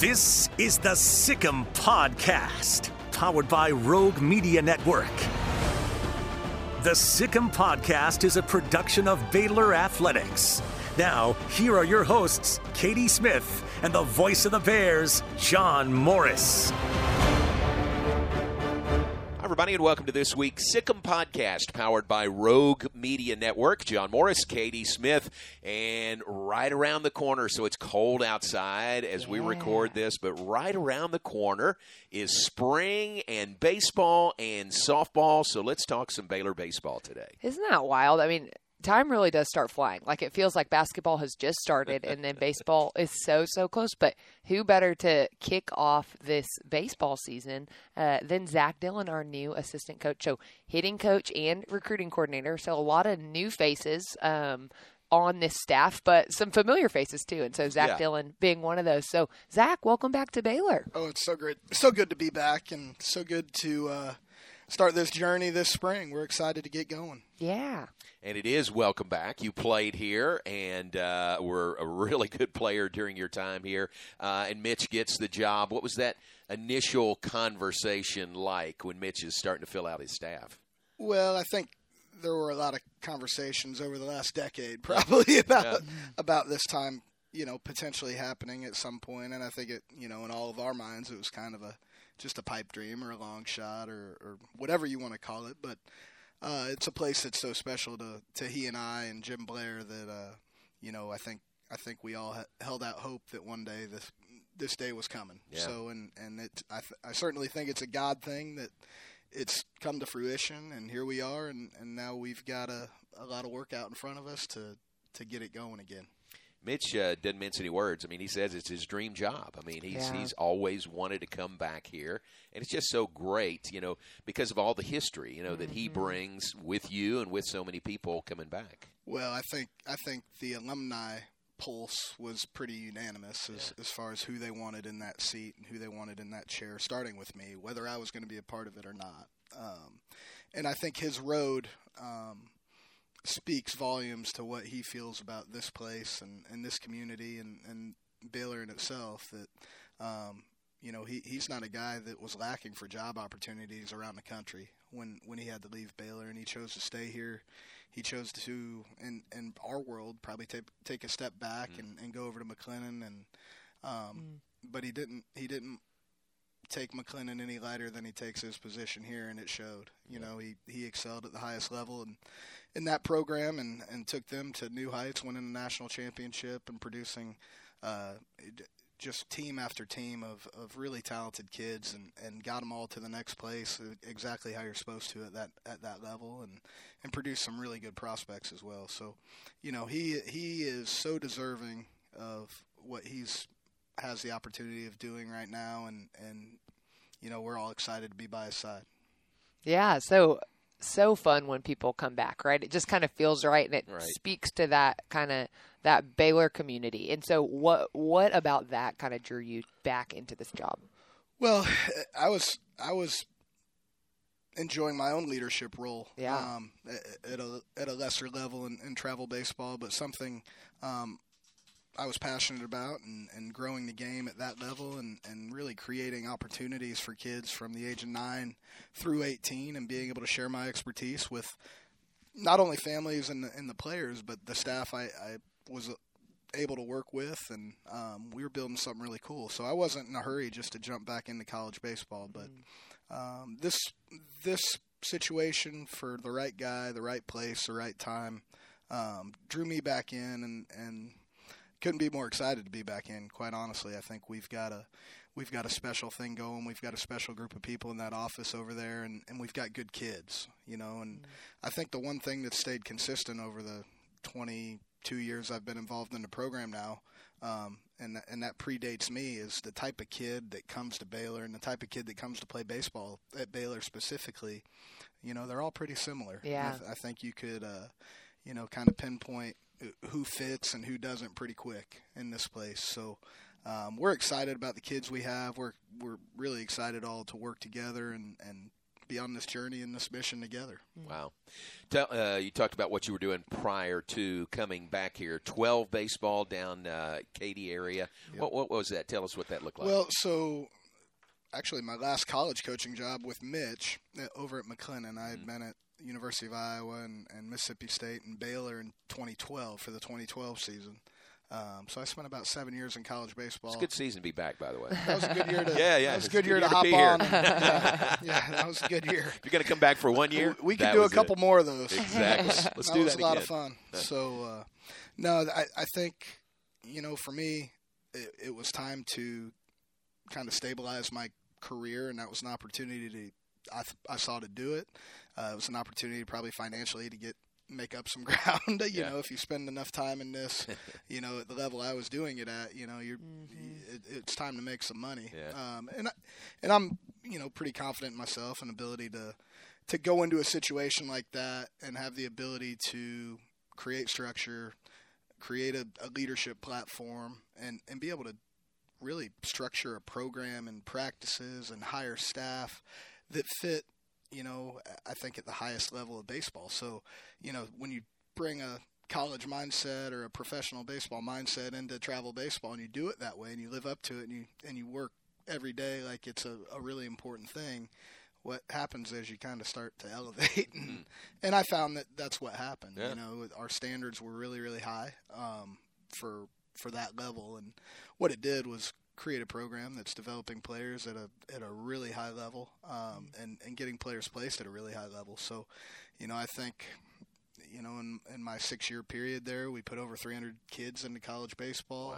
This is the Sic 'Em Podcast, powered by Rogue Media Network. The Sic 'Em Podcast is a production of Baylor Athletics. Now, here are your hosts, Katie Smith and the voice of the Bears, John Morris. Everybody, and welcome to this week's Sic 'Em podcast powered by Rogue Media Network. John Morris, Katie Smith, and right around the corner, so it's cold outside as we record this, but right around the corner is spring and baseball and softball. So let's talk some Baylor baseball today. Isn't that wild? I mean, time really does start flying. Like it feels like basketball has just started and then baseball is so so close. But who better to kick off this baseball season uh, than Zach Dillon, our new assistant coach, so hitting coach and recruiting coordinator. So a lot of new faces. Um, on this staff, but some familiar faces too, and so Zach Yeah. Dillon being one of those. So Zach, welcome back to Baylor. Oh, it's so great, so good to be back, and so good to uh, start this journey this spring. We're excited to get going. Yeah, And it is welcome back. You played here and uh, were a really good player during your time here. Uh, and Mitch gets the job. What was that initial conversation like when Mitch is starting to fill out his staff? Well, I think there were a lot of conversations over the last decade, probably about Yeah. about this time, you know, potentially happening at some point. And I think it, you know, in all of our minds, it was kind of a just a pipe dream or a long shot or, or whatever you want to call it. But uh, it's a place that's so special to to he and I and Jim Blair that uh, you know I think I think we all ha- held out hope that one day this this day was coming. Yeah. So and and it I th- I certainly think it's a God thing that it's come to fruition and here we are and, and now we've got a, a lot of work out in front of us to to get it going again. Mitch uh, doesn't mince any words. I mean, he says it's his dream job. I mean, he's Yeah. he's always wanted to come back here, and it's just so great, you know, because of all the history, you know, that he brings with you and with so many people coming back. Well, I think I think the alumni pulse was pretty unanimous as, as far as who they wanted in that seat and who they wanted in that chair, starting with me, whether I was going to be a part of it or not. Um, and I think his road um, speaks volumes to what he feels about this place and, and this community and, and Baylor in itself. That um, you know he he's not a guy that was lacking for job opportunities around the country when when he had to leave Baylor and he chose to stay here he chose to in in our world probably take take a step back and, and go over to McLennan and um but he didn't he didn't take McLennan any lighter than he takes his position here and it showed you know he he excelled at the highest level and in that program and and took them to new heights winning the national championship and producing uh just team after team of, of really talented kids and, and got them all to the next place uh, exactly how you're supposed to at that at that level and and produce some really good prospects as well. So, you know, he he is so deserving of what he's has the opportunity of doing right now, and and you know we're all excited to be by his side. Yeah, so so fun when people come back, right? It just kind of feels right and it Right. speaks to that kind of that Baylor community. And so what what about that kind of drew you back into this job? Well, I was I was enjoying my own leadership role. Yeah. Um, at, at a at a lesser level in, in travel baseball, but something um, I was passionate about and, and growing the game at that level and, and really creating opportunities for kids from the age of nine through 18 and being able to share my expertise with not only families and the, and the players, but the staff I, I was able to work with, and um, we were building something really cool. So I wasn't in a hurry just to jump back into college baseball, but um, this this situation for the right guy, the right place, the right time um, drew me back in, and and couldn't be more excited to be back in. Quite honestly, I think we've got a we've got a special thing going. We've got a special group of people in that office over there, and, and we've got good kids, you know. And I think the one thing that stayed consistent over the 22 years I've been involved in the program now um, and and that predates me is the type of kid that comes to Baylor and the type of kid that comes to play baseball at Baylor specifically. You know, they're all pretty similar. Yeah. I, th- I think you could, uh, you know, kind of pinpoint who fits and who doesn't pretty quick in this place. So. Um, we're excited about the kids we have. We're we're really excited all to work together and, and be on this journey and this mission together. Wow. Tell, uh, you talked about what you were doing prior to coming back here. 12 baseball down uh, Katy area. Yep. What, what was that? Tell us what that looked like. Well, so actually, my last college coaching job with Mitch uh, over at McLennan, I had Mhm. been at University of Iowa and, and Mississippi State and Baylor in 2012 for the 2012 season. Um, so I spent about seven years in college baseball. it's a good season to be back, by the way. That was a good year to. Yeah, yeah, That was a good year to hop be here. on. yeah, that was a good year. If you're going to come back for one year, We could do a couple it. more of those. Exactly. Let's that do was that a lot of fun. So, uh, no, I, I think, you know, for me, it, it was time to kind of stabilize my career, and that was an opportunity to, I, th- I saw to do it. Uh, it was an opportunity probably financially to get make up some ground. you Yeah. know, if you spend enough time in this, you know, at the level I was doing it at, you know, you're it, it's time to make some money. Yeah. Um, and I, and I'm you know pretty confident in myself and ability to to go into a situation like that and have the ability to create structure, create a, a leadership platform, and and be able to really structure a program and practices and hire staff that fit you know I think at the highest level of baseball. So you know when you bring a college mindset or a professional baseball mindset into travel baseball and you do it that way and you live up to it and you and you work every day like it's a, a really important thing what happens is you kind of start to elevate and, and i found that that's what happened Yeah. you know our standards were really really high um, for for that level and what it did was create a program that's developing players at a at a really high level um, and and getting players placed at a really high level so you know i think you know, in, in my six year period there, we put over 300 kids into college baseball.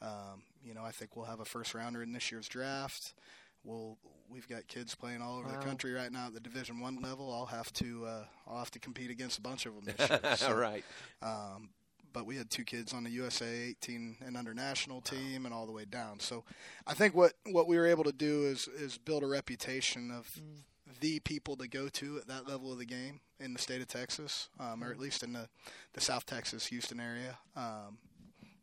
Wow. Um, you know, I think we'll have a first rounder in this year's draft. We'll we've got kids playing all over Wow. the country right now at the Division One level. I'll have to uh, I'll have to compete against a bunch of them this year. So, All right. um, but we had two kids on the USA 18 and under national team and all the way down. So I think what, what we were able to do is is build a reputation of the people to go to at that level of the game in the state of Texas, um, or at least in the, the South Texas, Houston area. Um,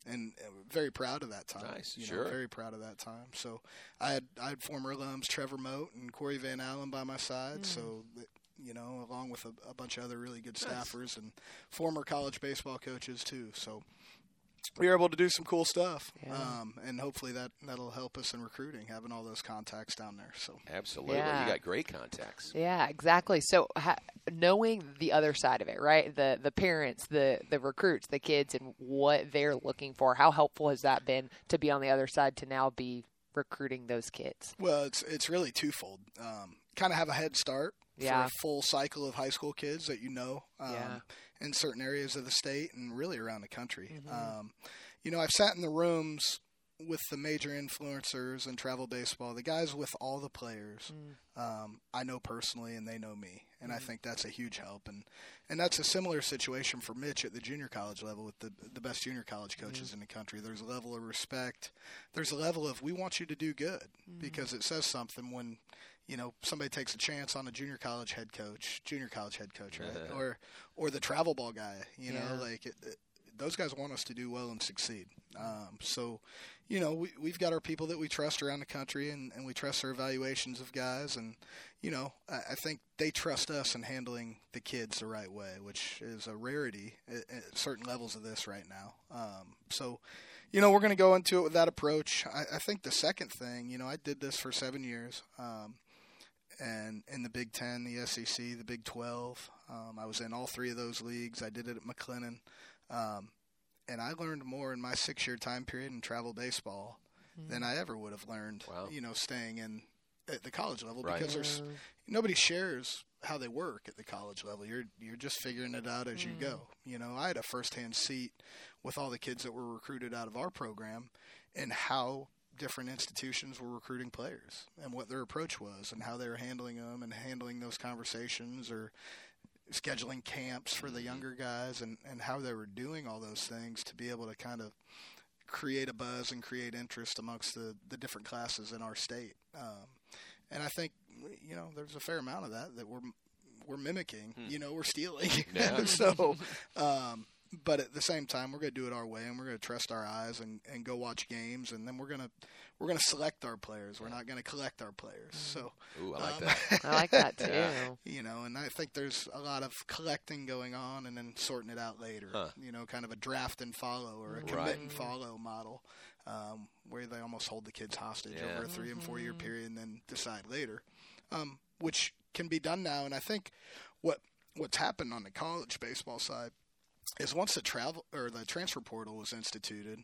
and very proud of that time. Nice, you sure. Know, very proud of that time. So I had I had former alums Trevor Moat and Corey Van Allen by my side. So that, you know, along with a, a bunch of other really good staffers and former college baseball coaches too. So we were able to do some cool stuff, Yeah. um, and hopefully that that'll help us in recruiting, having all those contacts down there. So Absolutely. Yeah. You got great contacts. Yeah, exactly. So ha- knowing the other side of it, right? The the parents, the the recruits, the kids, and what they're looking for. How helpful has that been to be on the other side to now be recruiting those kids? Well, it's it's really twofold. Um, kind of have a head start Yeah. for a full cycle of high school kids that you know um, Yeah. in certain areas of the state and really around the country. Mm-hmm. Um, you know, I've sat in the rooms with the major influencers in travel baseball, the guys with all the players. Mm. Um, I know personally, and they know me, and Mm-hmm. I think that's a huge help. And and that's a similar situation for Mitch at the junior college level with the the best junior college Mm-hmm. coaches in the country. There's a level of respect. There's a level of we want you to do good Mm-hmm. because it says something when you know somebody takes a chance on a junior college head coach, junior college head coach, right? or or the travel ball guy. You know, like it, it, those guys want us to do well and succeed. Um, so, you know, we, we've got our people that we trust around the country, and, and we trust their evaluations of guys. And, you know, I, I think they trust us in handling the kids the right way, which is a rarity at, at certain levels of this right now. Um, so, you know, we're going to go into it with that approach. I, I think the second thing, you know, I did this for seven years. Um, and in the Big Ten, the SEC, the Big Twelve. Um, I was in all three of those leagues. I did it at McLennan, um, and I learned more in my six-year time period in travel baseball than I ever would have learned. Wow. You know, staying in at the college level Right. because there's nobody shares how they work at the college level. You're you're just figuring it out as you go. You know, I had a first-hand seat with all the kids that were recruited out of our program and how different institutions were recruiting players and what their approach was and how they were handling them and handling those conversations or scheduling camps for the younger guys and, and how they were doing all those things to be able to kind of create a buzz and create interest amongst the, the different classes in our state. Um, and I think you know there's a fair amount of that that we're we're mimicking. Hmm. You know, we're stealing. Yeah. so, um, but at the same time, we're going to do it our way, and we're going to trust our eyes and, and go watch games, and then we're going to we're going to select our players. We're not going to collect our players. So, Ooh, I like um, that. I like that too. Yeah. you know, and I think there's a lot of collecting going on and then sorting it out later. Huh. You know, kind of a draft and follow or a commit Right. and follow model, um, where they almost hold the kids hostage Yeah. over a three and four year period and then decide later, um, which can be done now. And I think what what's happened on the college baseball side is once the travel or the transfer portal was instituted,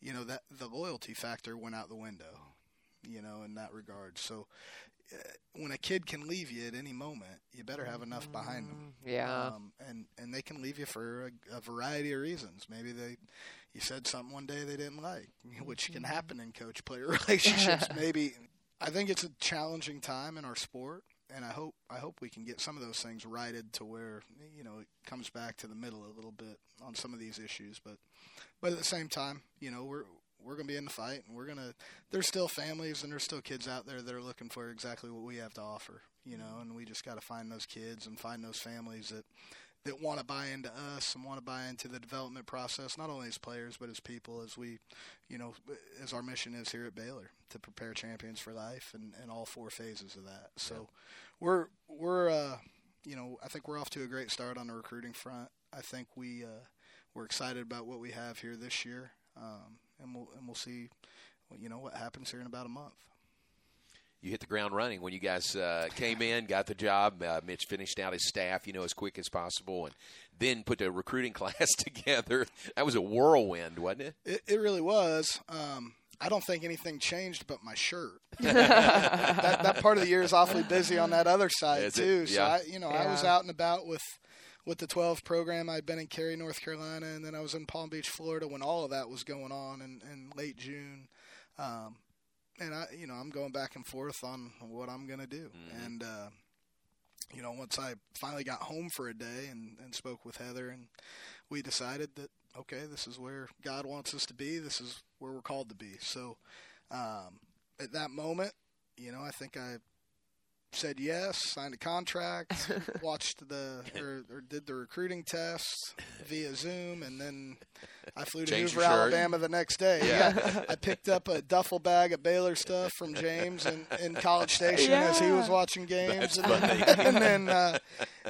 you know that the loyalty factor went out the window. You know, in that regard. So uh, when a kid can leave you at any moment, you better have enough behind them. Yeah. Um, and and they can leave you for a, a variety of reasons. Maybe they you said something one day they didn't like, which can happen in coach player relationships. Maybe I think it's a challenging time in our sport, and I hope I hope we can get some of those things righted to where you know it comes back to the middle a little bit on some of these issues. But but at the same time, you know we're we're going to be in the fight, and we're going to. There's still families and there's still kids out there that are looking for exactly what we have to offer, you know. And we just got to find those kids and find those families that that want to buy into us and want to buy into the development process, not only as players but as people, as we, you know, as our mission is here at Baylor to prepare champions for life and, and all four phases of that. So, we're we're uh, you know, I think we're off to a great start on the recruiting front. I think we uh, we're excited about what we have here this year, um, and we'll and we'll see, you know, what happens here in about a month. You hit the ground running when you guys uh, came in, got the job. Uh, Mitch finished out his staff, you know, as quick as possible, and then put the recruiting class together. That was a whirlwind, wasn't it? It, it really was. Um, I don't think anything changed but my shirt. that, that part of the year is awfully busy on that other side Is it? too. So Yeah. I, you know, I was out and about with with the 12 program. I'd been in Cary, North Carolina, and then I was in Palm Beach, Florida, when all of that was going on in, in late June. Um, and I, you know, I'm going back and forth on what I'm going to do. And uh, you know, once I finally got home for a day and, and spoke with Heather, and we decided that okay, this is where God wants us to be. This is where we're called to be. So, um, at that moment, you know, I think I said yes, signed a contract, watched the or, or did the recruiting test via Zoom, and then I flew to Changed Hoover. Alabama the next day. Yeah. I picked up a duffel bag of Baylor stuff from James in, in College Station as he was watching games, and, and then uh,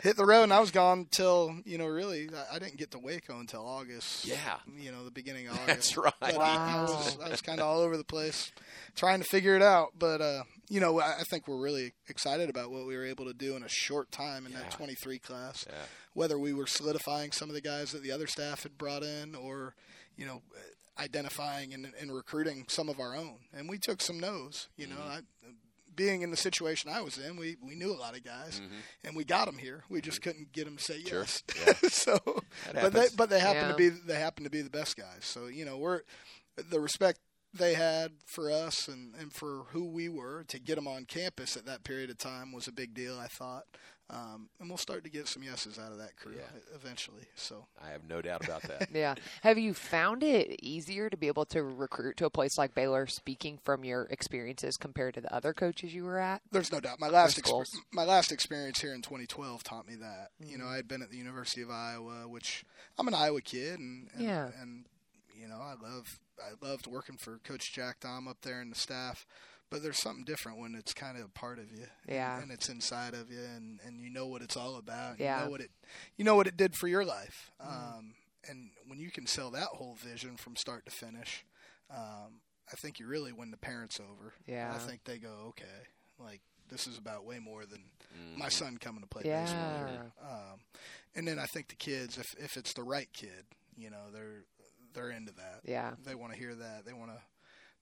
hit the road. And I was gone till you know, really, I, I didn't get to Waco until August. Yeah. you know, the beginning of August. That's right. But I, I was, was kind of all over the place, trying to figure it out. But uh, you know, I, I think we're really excited about what we were able to do in a short time in that 23 class. Yeah. Whether we were solidifying some of the guys that the other staff had brought in, or you know, identifying and, and recruiting some of our own, and we took some no's. You know, mm-hmm. I, being in the situation I was in, we, we knew a lot of guys, mm-hmm. and we got them here. We just mm-hmm. couldn't get them to say Sure. yes. Yeah. so, but they but they happen Yeah. to be they happen to be the best guys. So you know we're the respect they had for us and, and for who we were to get them on campus at that period of time was a big deal. I thought, um, and we'll start to get some yeses out of that crew Yeah. eventually. So I have no doubt about that. Yeah. Have you found it easier to be able to recruit to a place like Baylor, speaking from your experiences compared to the other coaches you were at? there's no doubt. My last Those goals. exper- my last experience here in 2012 taught me that. You know, I had been at the University of Iowa, which I'm an Iowa kid, and, and Yeah. and you know, I love I loved working for Coach Jack Dahm up there and the staff. But there's something different when it's kind of a part of you, and- Yeah. and, it's inside of you, and, and you know what it's all about. Yeah. You know what it, you know what it did for your life, um, and when you can sell that whole vision from start to finish, um, I think you really win the parents over. Yeah. I think they go, okay, like this is about way more than Mm-hmm. my son coming to play Yeah. baseball here. Um, and then I think the kids, if if it's the right kid, you know, they're they're into that. Yeah. They want to hear that. They want to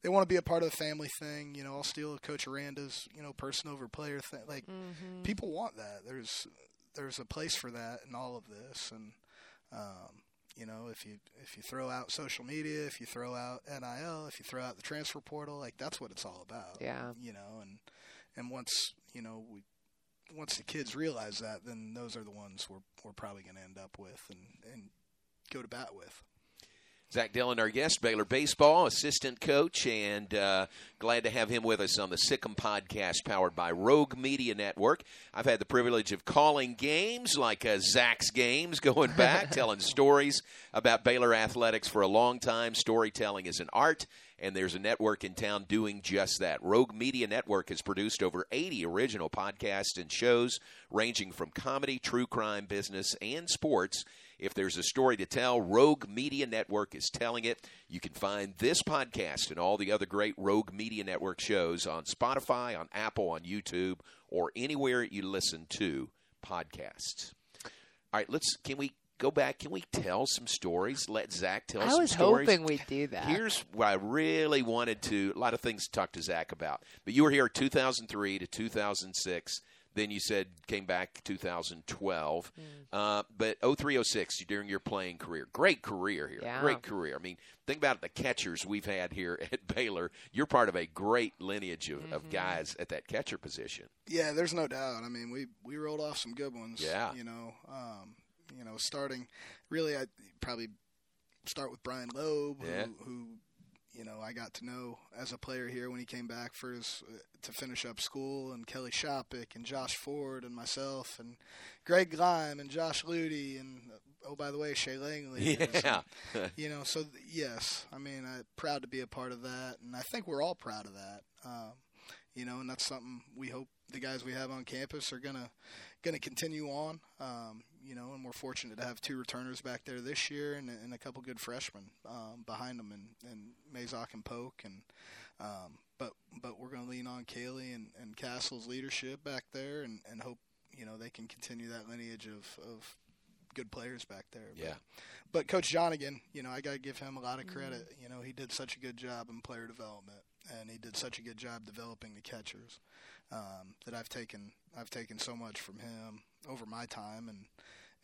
they want to be a part of the family thing. You know, I'll steal Coach Aranda's you know person over player thing. Like people want that. There's there's a place for that in all of this, and um, you know, if you if you throw out social media, if you throw out NIL, if you throw out the transfer portal, like that's what it's all about. Yeah. You know, and and once you know we once the kids realize that, then those are the ones we're we're probably going to end up with and and go to bat with. Zach Dillon, our guest, Baylor baseball assistant coach, and uh, glad to have him with us on the Sic 'Em podcast powered by Rogue Media Network. I've had the privilege of calling games like uh, Zach's games going back, telling stories about Baylor athletics for a long time. Storytelling is an art, and there's a network in town doing just that. Rogue Media Network has produced over 80 original podcasts and shows ranging from comedy, true crime, business, and sports. If there's a story to tell, Rogue Media Network is telling it. You can find this podcast and all the other great Rogue Media Network shows on Spotify, on Apple, on YouTube, or anywhere you listen to podcasts. All right, let's can we go back? Can we tell some stories? Let Zach tell I some was hoping we'd do that. Here's what I really wanted to. A lot of things to talk to Zach about. But you were here 2003 to 2006. Then you said came back 2012. Mm. Uh, but 0306 during your playing career, great career here, Yeah. great career. I mean, think about the catchers we've had here at Baylor. You're part of a great lineage of, Mm-hmm. of guys at that catcher position. Yeah, there's no doubt. I mean, we we rolled off some good ones. Yeah. You know, um, you know, starting really, I probably start with Brian Loeb, Yeah. who, who, you know, I got to know as a player here when he came back for his uh, to finish up school, and Kelly Shoppach and Josh Ford and myself and Greg Glime and Josh Ludy and uh, oh by the way Shea Langeliers. Yeah. you know, so th- yes, I mean, I'm proud to be a part of that, and I think we're all proud of that. Um, you know, and that's something we hope the guys we have on campus are gonna gonna continue on. Um, you know, and we're fortunate to have two returners back there this year, and, and a couple good freshmen um, behind them, and and Mazok and Polk, and um, but but we're gonna lean on Kaylee and, and Castle's leadership back there, and, and hope you know they can continue that lineage of, of good players back there. But- Yeah. but Coach Johnigan, you know, I got to give him a lot of credit. You know, he did such a good job in player development, and he did such a good job developing the catchers um, that I've taken I've taken so much from him over my time, and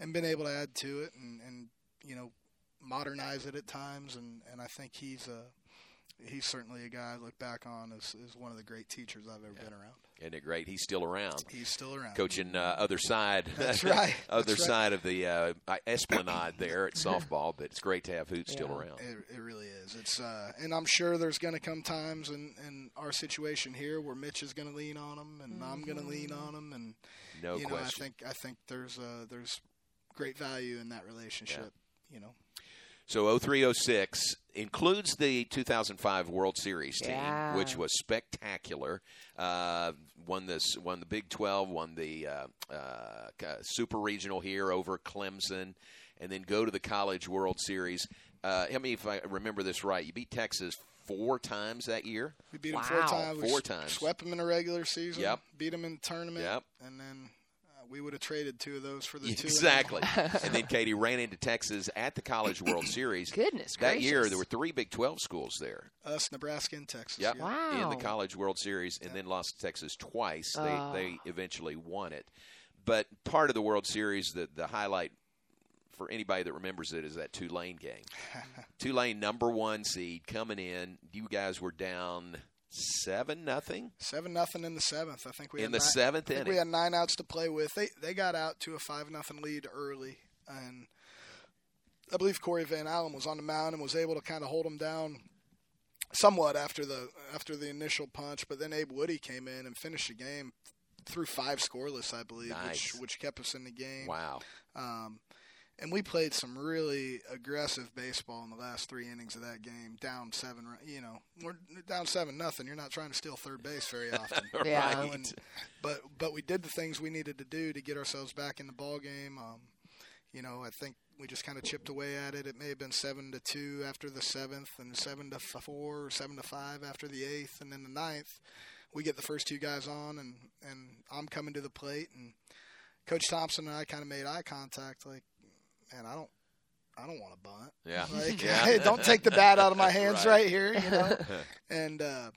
and been able to add to it, and, and you know, modernize it at times, and, and I think he's a he's certainly a guy I look back on as, as one of the great teachers I've ever been around. Isn't it great? He's still around. He's still around. Coaching uh, other side, That's right. other That's right. side of the uh, Esplanade there at softball. But it's great to have Hoot still around. It, it really is. It's uh, and I'm sure there's going to come times in, in our situation here where Mitch is going to lean on him, and I'm going to lean on him, and No you know I think I think there's uh, there's great value in that relationship. You know, So 0306 includes the 2005 World Series team, Yeah. which was spectacular. Uh, won this, won the Big 12, won the uh, uh, Super Regional here over Clemson, and then go to the College World Series. Uh, help me if I remember this right. You beat Texas four times that year. we beat him Wow. four times. Four s- times. Swept them in the regular season. Yep. Beat them in the tournament. Yep. And then uh, we would have traded two of those for the two. Exactly. and then Katie ran into Texas at the College World Series. Goodness That year, there were three Big 12 schools there. Us, Nebraska, and Texas. Yep. yeah. Wow. In the College World Series, and then lost to Texas twice. They Oh. they eventually won it. But part of the World Series, the the highlight for anybody that remembers it is that Tulane game. Tulane number one seed coming in. You guys were down seven nothing Seven nothing in the seventh. I think we in had the nine- seventh inning. we had nine outs to play with. They they got out to a five nothing lead early, and I believe Corey Van Allen was on the mound and was able to kind of hold them down somewhat after the after the initial punch. But then Abe Woody came in and finished the game through five scoreless, I believe, Nice. which which kept us in the game. wow. Um, and we played some really aggressive baseball in the last three innings of that game. Down seven, you know, we're down seven nothing. You're not trying to steal third base very often. Yeah. You know, and- but but we did the things we needed to do to get ourselves back in the ball game. Um, you know, I think we just kind of chipped away at it. It may have been seven to two after the seventh, and seven to four or seven to five after the eighth, and then the ninth, we get the first two guys on, and and I'm coming to the plate, and Coach Thompson and I kind of made eye contact, like, man, I don't. I don't want to bunt. Yeah. Like, Yeah. hey, don't take the bat out of my hands Right. right, here, you know. and uh,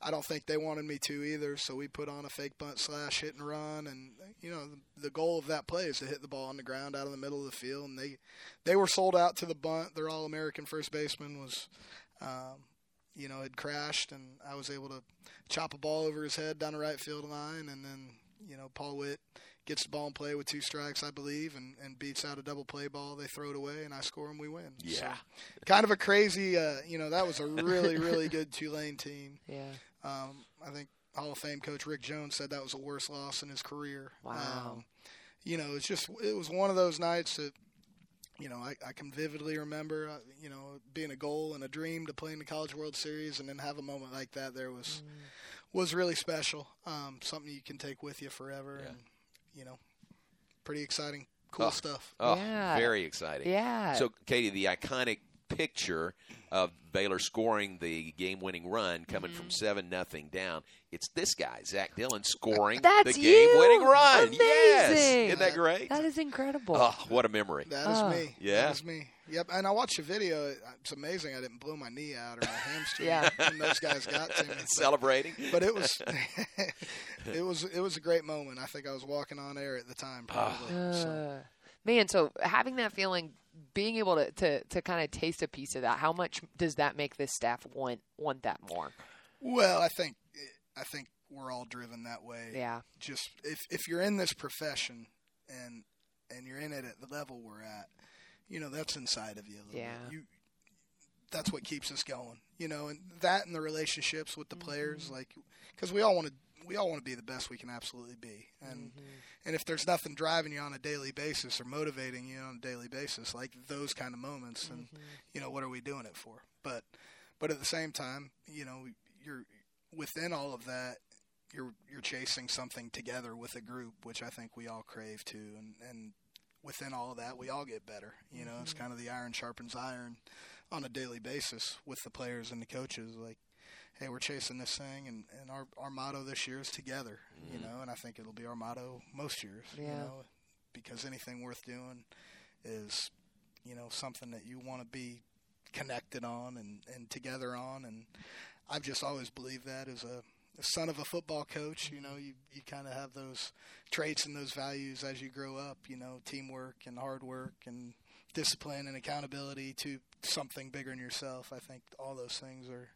I don't think they wanted me to either. So we put on a fake bunt slash hit and run, and you know the, the goal of that play is to hit the ball on the ground out of the middle of the field. And they they were sold out to the bunt. Their All American first baseman was, um, you know, had crashed, and I was able to chop a ball over his head down the right field line, and then you know Paul Witt gets the ball in play with two strikes, I believe, and, and beats out a double play ball. They throw it away, and I score and we win. Yeah. So, kind of a crazy, uh, you know, that was a really, really good Tulane team. Yeah. Um, I think Hall of Fame coach Rick Jones said that was the worst loss in his career. Wow. Um, you know, it's just it was one of those nights that you know I, I can vividly remember. Uh, you know, being a goal and a dream to play in the College World Series, and then have a moment like that. There was was really special. Um, something you can take with you forever, Yeah. and you know, pretty exciting, cool Oh. stuff. Oh, Yeah. very exciting. Yeah. So, Katie, the iconic picture of Baylor scoring the game-winning run coming Mm-hmm. from seven nothing down. It's this guy, Zach Dillon, scoring That's the you? game-winning run. Yes, Amazing. isn't that great? That is incredible. oh, what a memory! That is Oh. me. Yeah. that is me. Yep. And I watched the video. It's amazing. I didn't blow my knee out or my hamstring. Yeah. when those guys got to me. But- Celebrating. but it was it was it was a great moment. I think I was walking on air at the time, probably. so. Uh, man, so having that feeling, being able to, to, to kind of taste a piece of that, how much does that make this staff want want that more? Well, I think I think we're all driven that way. Yeah. Just if if you're in this profession and and you're in it at the level we're at, you know that's inside of you. A little Yeah. Bit. You that's what keeps us going. You know, and that and the relationships with the Mm-hmm. players, like because we all want to we all want to be the best we can absolutely be, and Mm-hmm. and if there's nothing driving you on a daily basis or motivating you on a daily basis, like those kind of moments, and Mm-hmm. you know what are we doing it for? But but at the same time, you know, you're within all of that. You're you're chasing something together with a group, which I think we all crave to, and and within all of that, we all get better. You know, it's mm-hmm. kind of the iron sharpens iron on a daily basis with the players and the coaches. Like, hey, we're chasing this thing, and, and our our motto this year is together. You mm-hmm. know, and I think it'll be our motto most years. You Yeah. know, because anything worth doing is, you know, something that you want to be connected on and, and together on. And I've just always believed that as a, a son of a football coach, you know, you, you kind of have those traits and those values as you grow up, you know, teamwork and hard work and discipline and accountability to something bigger than yourself. I think all those things are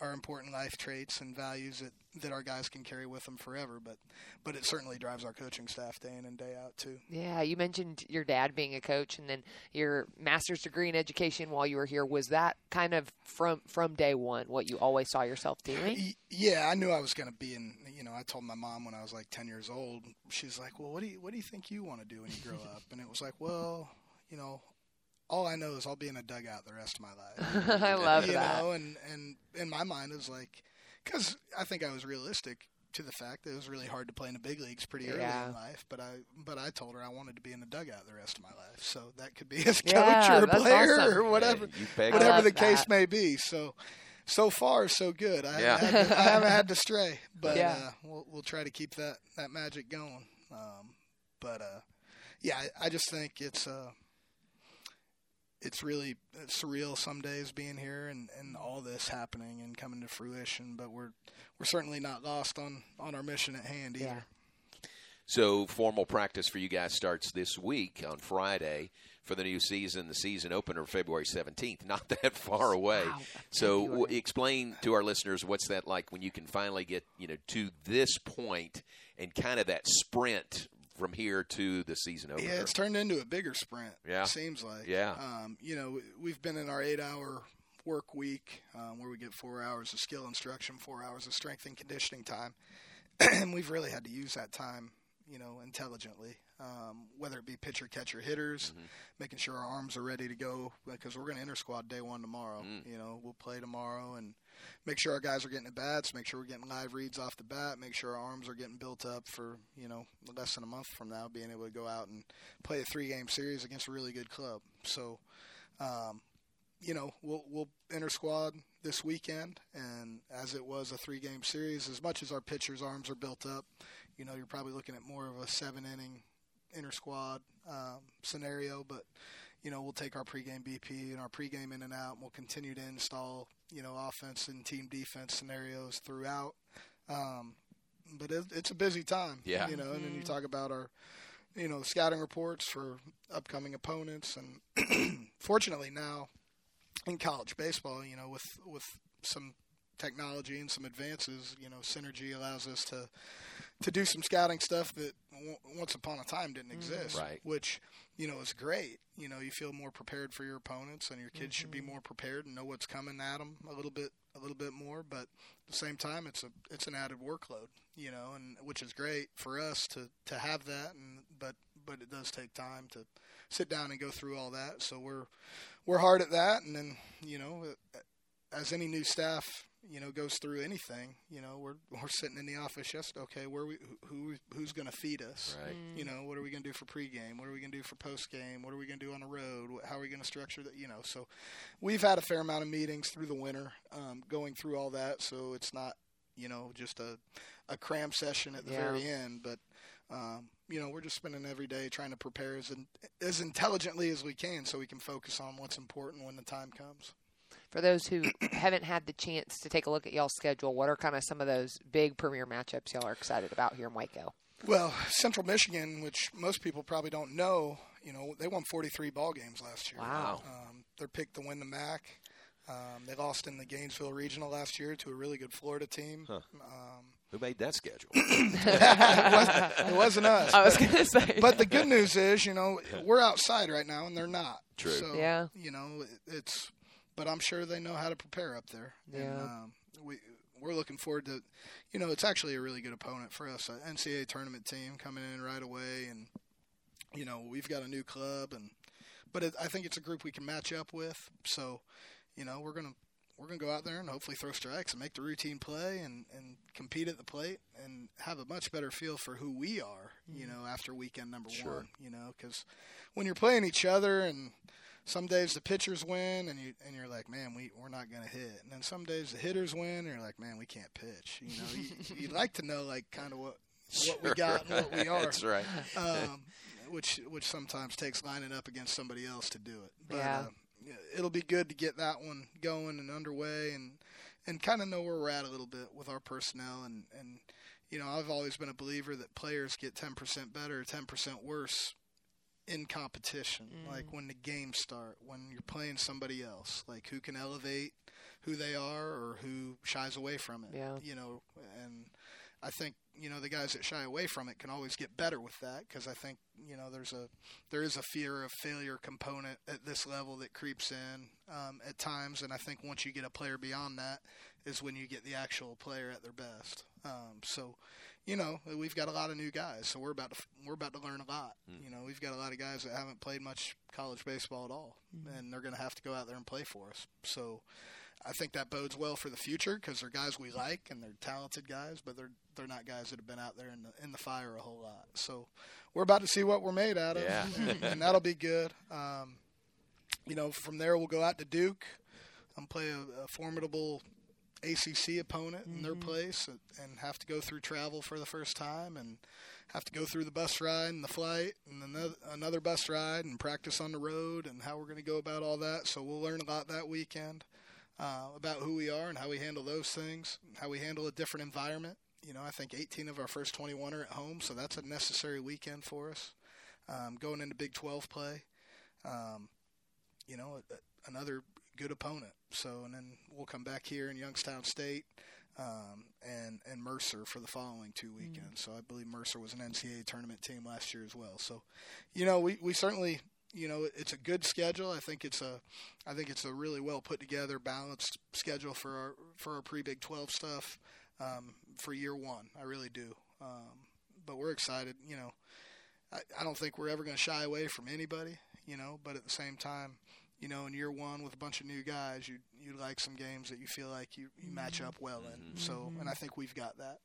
are important life traits and values that, that our guys can carry with them forever. But but it certainly drives our coaching staff day in and day out too. Yeah, you mentioned your dad being a coach and then your master's degree in education while you were here. Was that kind of from from day one what you always saw yourself doing? Yeah, I knew I was going to be in. You know, I told my mom when I was like ten years old. She's like, "Well, what do you what do you think you want to do when you grow up?" And it was like, "Well, you know, all I know is I'll be in a dugout the rest of my life." I love you that. know, and and in my mind it was like, because I think I was realistic to the fact that it was really hard to play in the big leagues pretty early Yeah. in life. But I but I told her I wanted to be in the dugout the rest of my life. So that could be as coach Yeah, or a player awesome. or whatever Yeah, you pegged I whatever love the case may be. So, so far so good. I, Yeah. haven't, had to, I haven't had to stray, but Yeah. uh, we'll we'll try to keep that that magic going. Um, but uh, yeah, I, I just think it's uh, it's really surreal some days being here and, and all this happening and coming to fruition. But we're we're certainly not lost on on our mission at hand either. Yeah. So formal practice for you guys starts this week on Friday for the new season. The season opener February seventeenth, not that far away. Wow, so w- explain to our listeners what's that like when you can finally get you know to this point and kind of that sprint from here to the season opener. Yeah, it's turned into a bigger sprint. Yeah. it seems like. Yeah. Um, you know, we- we've been in our eight-hour work week um, where we get four hours of skill instruction, four hours of strength and conditioning time, and we've really had to use that time, you know, intelligently. Um, whether it be pitcher, catcher, hitters, making sure our arms are ready to go because we're going to enter squad day one tomorrow. You know, we'll play tomorrow and make sure our guys are getting at bats, make sure we're getting live reads off the bat, make sure our arms are getting built up for you know less than a month from now, being able to go out and play a three game series against a really good club. So, um, you know, we'll we'll enter squad this weekend, and as it was a three game series, as much as our pitchers' arms are built up, you know, you're probably looking at more of a seven inning inter squad um, scenario, but you know, we'll take our pregame BP and our pregame in and out, and we'll continue to install, you know, offense and team defense scenarios throughout. Um, but it, it's a busy time, Yeah. You know, and then you talk about our, you know, scouting reports for upcoming opponents, and fortunately now in college baseball, you know, with with some technology and some advances, you know, synergy allows us to to do some scouting stuff that w- once upon a time didn't mm. exist, Right. which you know is great. You know, you feel more prepared for your opponents, and your kids should be mm-hmm. more prepared and know what's coming at them a little bit, a little bit more. But at the same time, it's a it's an added workload, you know, and which is great for us to to have that, and but but it does take time to sit down and go through all that. So we're we're hard at that, and then you know, as any new staff you know goes through anything, you know, we're we're sitting in the office just okay, where we who who's going to feed us, Right. you know, what are we going to do for pregame? What are we going to do for postgame? What are we going to do on the road? How are we going to structure that? You know, so we've had a fair amount of meetings through the winter, um, going through all that. So it's not, you know, just a a cram session at the Yeah. very end, but um, you know, we're just spending every day trying to prepare as in, as intelligently as we can, so we can focus on what's important when the time comes. For those who haven't had the chance to take a look at y'all's schedule, what are kind of some of those big premier matchups y'all are excited about here in Waco? Well, Central Michigan, which most people probably don't know, you know, they won 43 ball games last year. Wow. Um, they're picked to win the MAC. Um, they lost in the Gainesville Regional last year to a really good Florida team. Um, Who made that schedule? it, wasn't, it wasn't us. I was going to say. but the good news is, you know, we're outside right now, and they're not. True. So, Yeah. You know, it- it's. But I'm sure they know how to prepare up there. And, Yeah. um, we we're looking forward to, you know, it's actually a really good opponent for us. An NCAA tournament team coming in right away, and you know we've got a new club, and but it, I think it's a group we can match up with. So, you know, we're gonna we're gonna go out there and hopefully throw strikes and make the routine play and and compete at the plate and have a much better feel for who we are. You know, after weekend number Sure. one. You know, because when you're playing each other and some days the pitchers win and you and you're like, man, we we're not gonna hit. And then some days the hitters win and you're like, man, we can't pitch. You know, you, you'd like to know like kind of what what we got and what we are. That's right. Um, which which sometimes takes lining up against somebody else to do it. But Yeah. uh, yeah, it'll be good to get that one going and underway and and kind of know where we're at a little bit with our personnel and and you know I've always been a believer that players get 10% better, 10% worse in competition. Like when the games start, when you're playing somebody else, like who can elevate who they are or who shies away from it. Yeah. You know, and I think you know the guys that shy away from it can always get better with that because I think you know there's a there is a fear of failure component at this level that creeps in um, at times, and I think once you get a player beyond that is when you get the actual player at their best. Um, so, you know, we've got a lot of new guys, so we're about to we're about to learn a lot. You know, we've got a lot of guys that haven't played much college baseball at all, and they're going to have to go out there and play for us. So. I think that bodes well for the future because they're guys we like and they're talented guys, but they're they're not guys that have been out there in the in the fire a whole lot. So we're about to see what we're made out of, Yeah. and, and that'll be good. Um, you know, from there we'll go out to Duke and play a, a formidable ACC opponent in their place, and, and have to go through travel for the first time, and have to go through the bus ride and the flight, and another another bus ride, and practice on the road, and how we're going to go about all that. So we'll learn a lot that weekend uh, about who we are and how we handle those things, how we handle a different environment. You know, I think 18 of our first 21 are at home, so that's a necessary weekend for us. Um, going into Big 12 play, um, you know, another good opponent. So, and then we'll come back here in Youngstown State um, and and Mercer for the following two weekends. So I believe Mercer was an NCAA tournament team last year as well. So, you know, we, we certainly you know it's a good schedule. I think it's a I think it's a really well put together, balanced schedule for our for our pre Big Twelve stuff um, for year one. I really do. Um, but we're excited. You know, I, I don't think we're ever going to shy away from anybody. You know, but at the same time, you know, in year one with a bunch of new guys, you you like some games that you feel like you, you match up well in. So, and I think we've got that.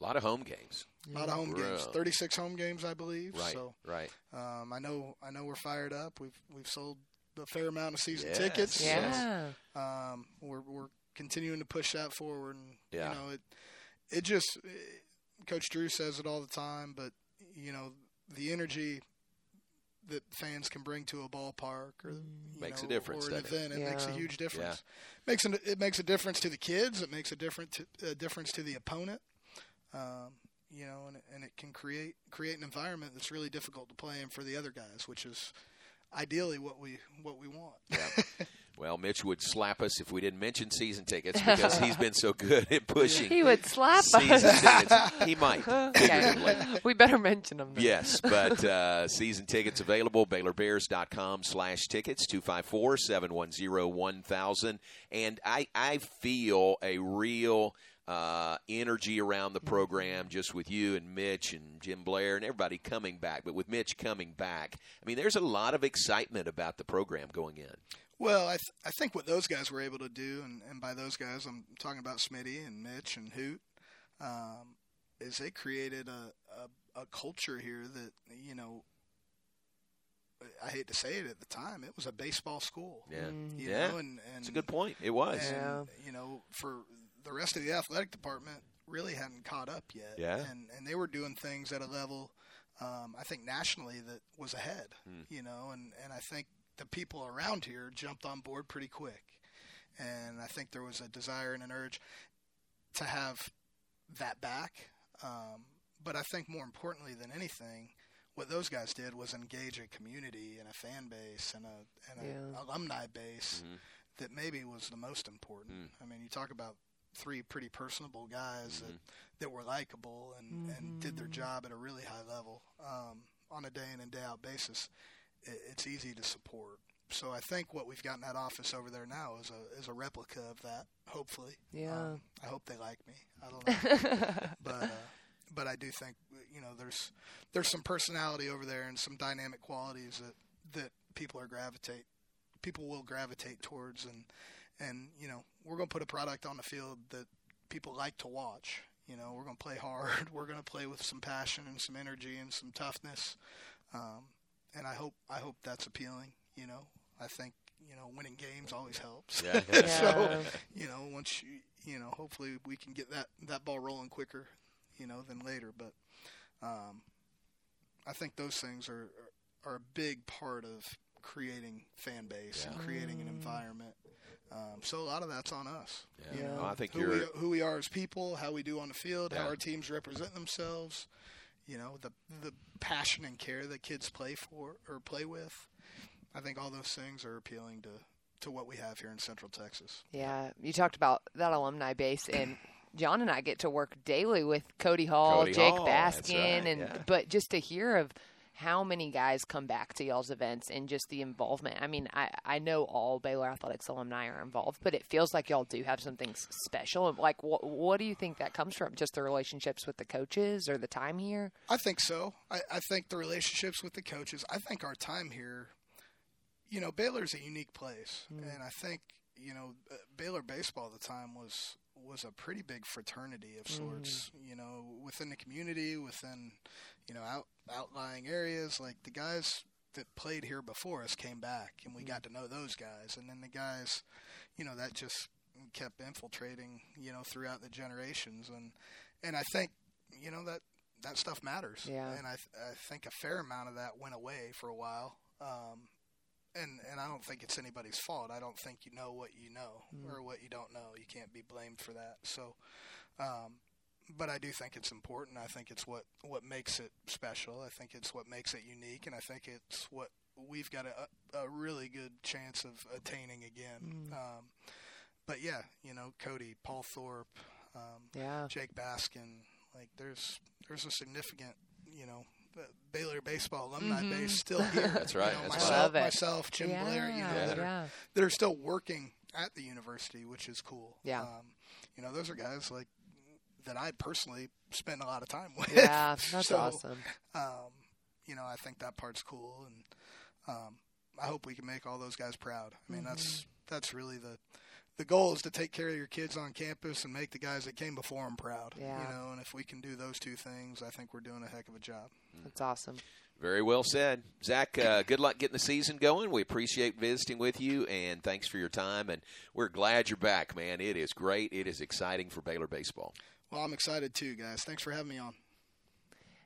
A lot of home games. A lot of home games, 36 home games, I believe. Right. So, Right. um, I know I know we're fired up. We've we've sold a fair amount of season Yes. tickets. Yeah. Um, we're we're continuing to push that forward, and Yeah. you know it it just Coach Drew says it all the time, but you know the energy that fans can bring to a ballpark or you Makes a difference, or an doesn't it? event, it makes a huge difference. Makes an, it makes a difference to the kids. It makes a different a difference to the opponent. Um, you know, and, and it can create create an environment that's really difficult to play in for the other guys, which is ideally what we what we want. Yeah. Well, Mitch would slap us if we didn't mention season tickets because he's been so good at pushing. He would slap season us. tickets. He might. Okay. we better mention them. then. Yes, but uh, season tickets available, BaylorBears.com slash tickets, 254-710-1000. And I, I feel a real uh, energy around the program just with you and Mitch and Jim Blair and everybody coming back. But with Mitch coming back, I mean, there's a lot of excitement about the program going in. Well, I, th- I think what those guys were able to do, and, and by those guys, I'm talking about Smitty and Mitch and Hoot, um, is they created a, a, a culture here that, you know, I hate to say it at the time, it was a baseball school. Yeah. You yeah. know, and, and That's a good point. It was. And, Yeah. you know, for the rest of the athletic department, really hadn't caught up yet. Yeah. And and they were doing things at a level, um, I think nationally that was ahead. Hmm. You know, and and I think the people around here jumped on board pretty quick, and I think there was a desire and an urge to have that back. Um, but I think more importantly than anything, what those guys did was engage a community and a fan base and a and Yeah. alumni base Mhm. that maybe was the most important. Mm. I mean, you talk about three pretty personable guys Mhm. that, that were likable and, and did their job at a really high level um, on a day in and day out basis. It, it's easy to support. So I think what we've got in that office over there now is a is a replica of that. Hopefully, Yeah. Um, I hope they like me. I don't know, but uh, but I do think you know there's there's some personality over there and some dynamic qualities that that people are gravitate people will gravitate towards and and you know we're going to put a product on the field that people like to watch you know we're going to play hard we're going to play with some passion and some energy and some toughness um, and I hope I hope that's appealing you know I think you know winning games always helps Yeah. so you know once you you know hopefully we can get that that ball rolling quicker you know than later but um, I think those things are are a big part of creating fan base and Yeah. creating an environment um, so a lot of that's on us Yeah. you know, Well, I think who you're- we, who we are as people how we do on the field Yeah. how our teams represent themselves you know the the passion and care that kids play for or play with I think all those things are appealing to to what we have here in Central Texas. Yeah, you talked about that alumni base, and John and I get to work daily with Cody Hall, Cody Jake Hall, Baskin, right, and yeah. but just to hear of how many guys come back to y'all's events and just the involvement. I mean, I I know all Baylor Athletics alumni are involved, but it feels like y'all do have something special. Like, what what do you think that comes from? Just the relationships with the coaches or the time here? I think so. I, I think the relationships with the coaches. I think our time here, you know, Baylor's a unique place, and I think you know uh, Baylor baseball at the time was was a pretty big fraternity of sorts. You know, within the community, within you know out outlying areas. Like the guys that played here before us came back, and we got to know those guys, and then the guys, you know, that just kept infiltrating. You know, throughout the generations, and and I think you know that that stuff matters. Yeah. And I, th- I think a fair amount of that went away for a while. Um, and and I don't think it's anybody's fault. I don't think you know what you know or what you don't know. You can't be blamed for that. So, um, but I do think it's important. I think it's what what makes it special. I think it's what makes it unique, and I think it's what we've got a, a really good chance of attaining again. Um, but yeah, you know, Cody, Paul Thorpe, um, Yeah, Jake Baskin. Like there's there's a significant you know Baylor baseball alumni base still here. That's right, You know, that's myself, right. Love it. myself, Jim yeah, Blair. You know Yeah. that are yeah. that are still working at the university, which is cool. Yeah. Um, you know, those are guys like that I personally spend a lot of time with. Yeah, that's So, awesome. Um, you know, I think that part's cool, and um, I hope we can make all those guys proud. I mean, that's Mm-hmm. that's really the the goal is to take care of your kids on campus and make the guys that came before them proud. Yeah. You know, and if we can do those two things, I think we're doing a heck of a job. That's awesome. Very well said. Zach, uh, good luck getting the season going. We appreciate visiting with you, and thanks for your time. And we're glad you're back, man. It is great. It is exciting for Baylor baseball. Well, I'm excited too, guys. Thanks for having me on.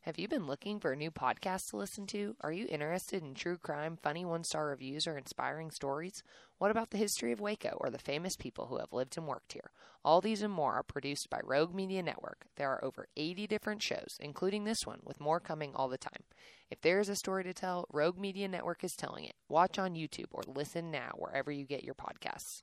Have you been looking for a new podcast to listen to? Are you interested in true crime, funny one star reviews, or inspiring stories? What about the history of Waco or the famous people who have lived and worked here? All these and more are produced by Rogue Media Network. There are over 80 different shows, including this one, with more coming all the time. If there is a story to tell, Rogue Media Network is telling it. Watch on YouTube or listen now wherever you get your podcasts.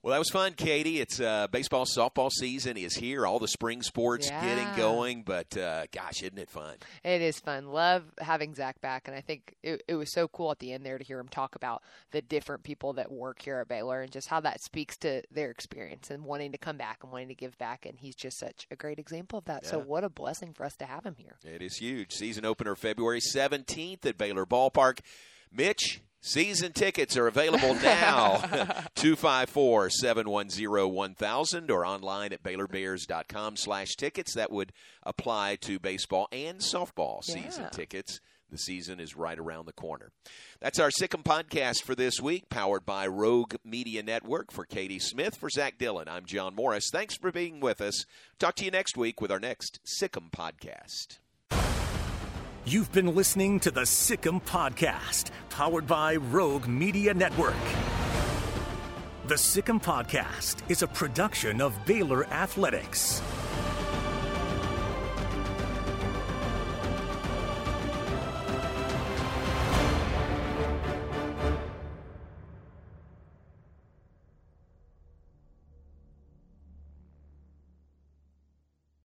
Well, that was fun, Katie. It's uh, baseball, softball season is here. All the spring sports Yeah. getting going, but uh, gosh, isn't it fun? It is fun. Love having Zach back, and I think it, it was so cool at the end there to hear him talk about the different people that work here at Baylor and just how that speaks to their experience and wanting to come back and wanting to give back. And he's just such a great example of that. So what a blessing for us to have him here. It is huge. Season opener February 17th at Baylor Ballpark. Mitch, season tickets are available now. 254 710 1000 or online at BaylorBears.com slash tickets. That would apply to baseball and softball season Yeah. tickets. The season is right around the corner. That's our Sic 'Em podcast for this week, powered by Rogue Media Network. For Katie Smith, for Zach Dillon, I'm John Morris. Thanks for being with us. Talk to you next week with our next Sic 'Em podcast. You've been listening to the Sic 'Em Podcast, powered by Rogue Media Network. The Sic 'Em Podcast is a production of Baylor Athletics.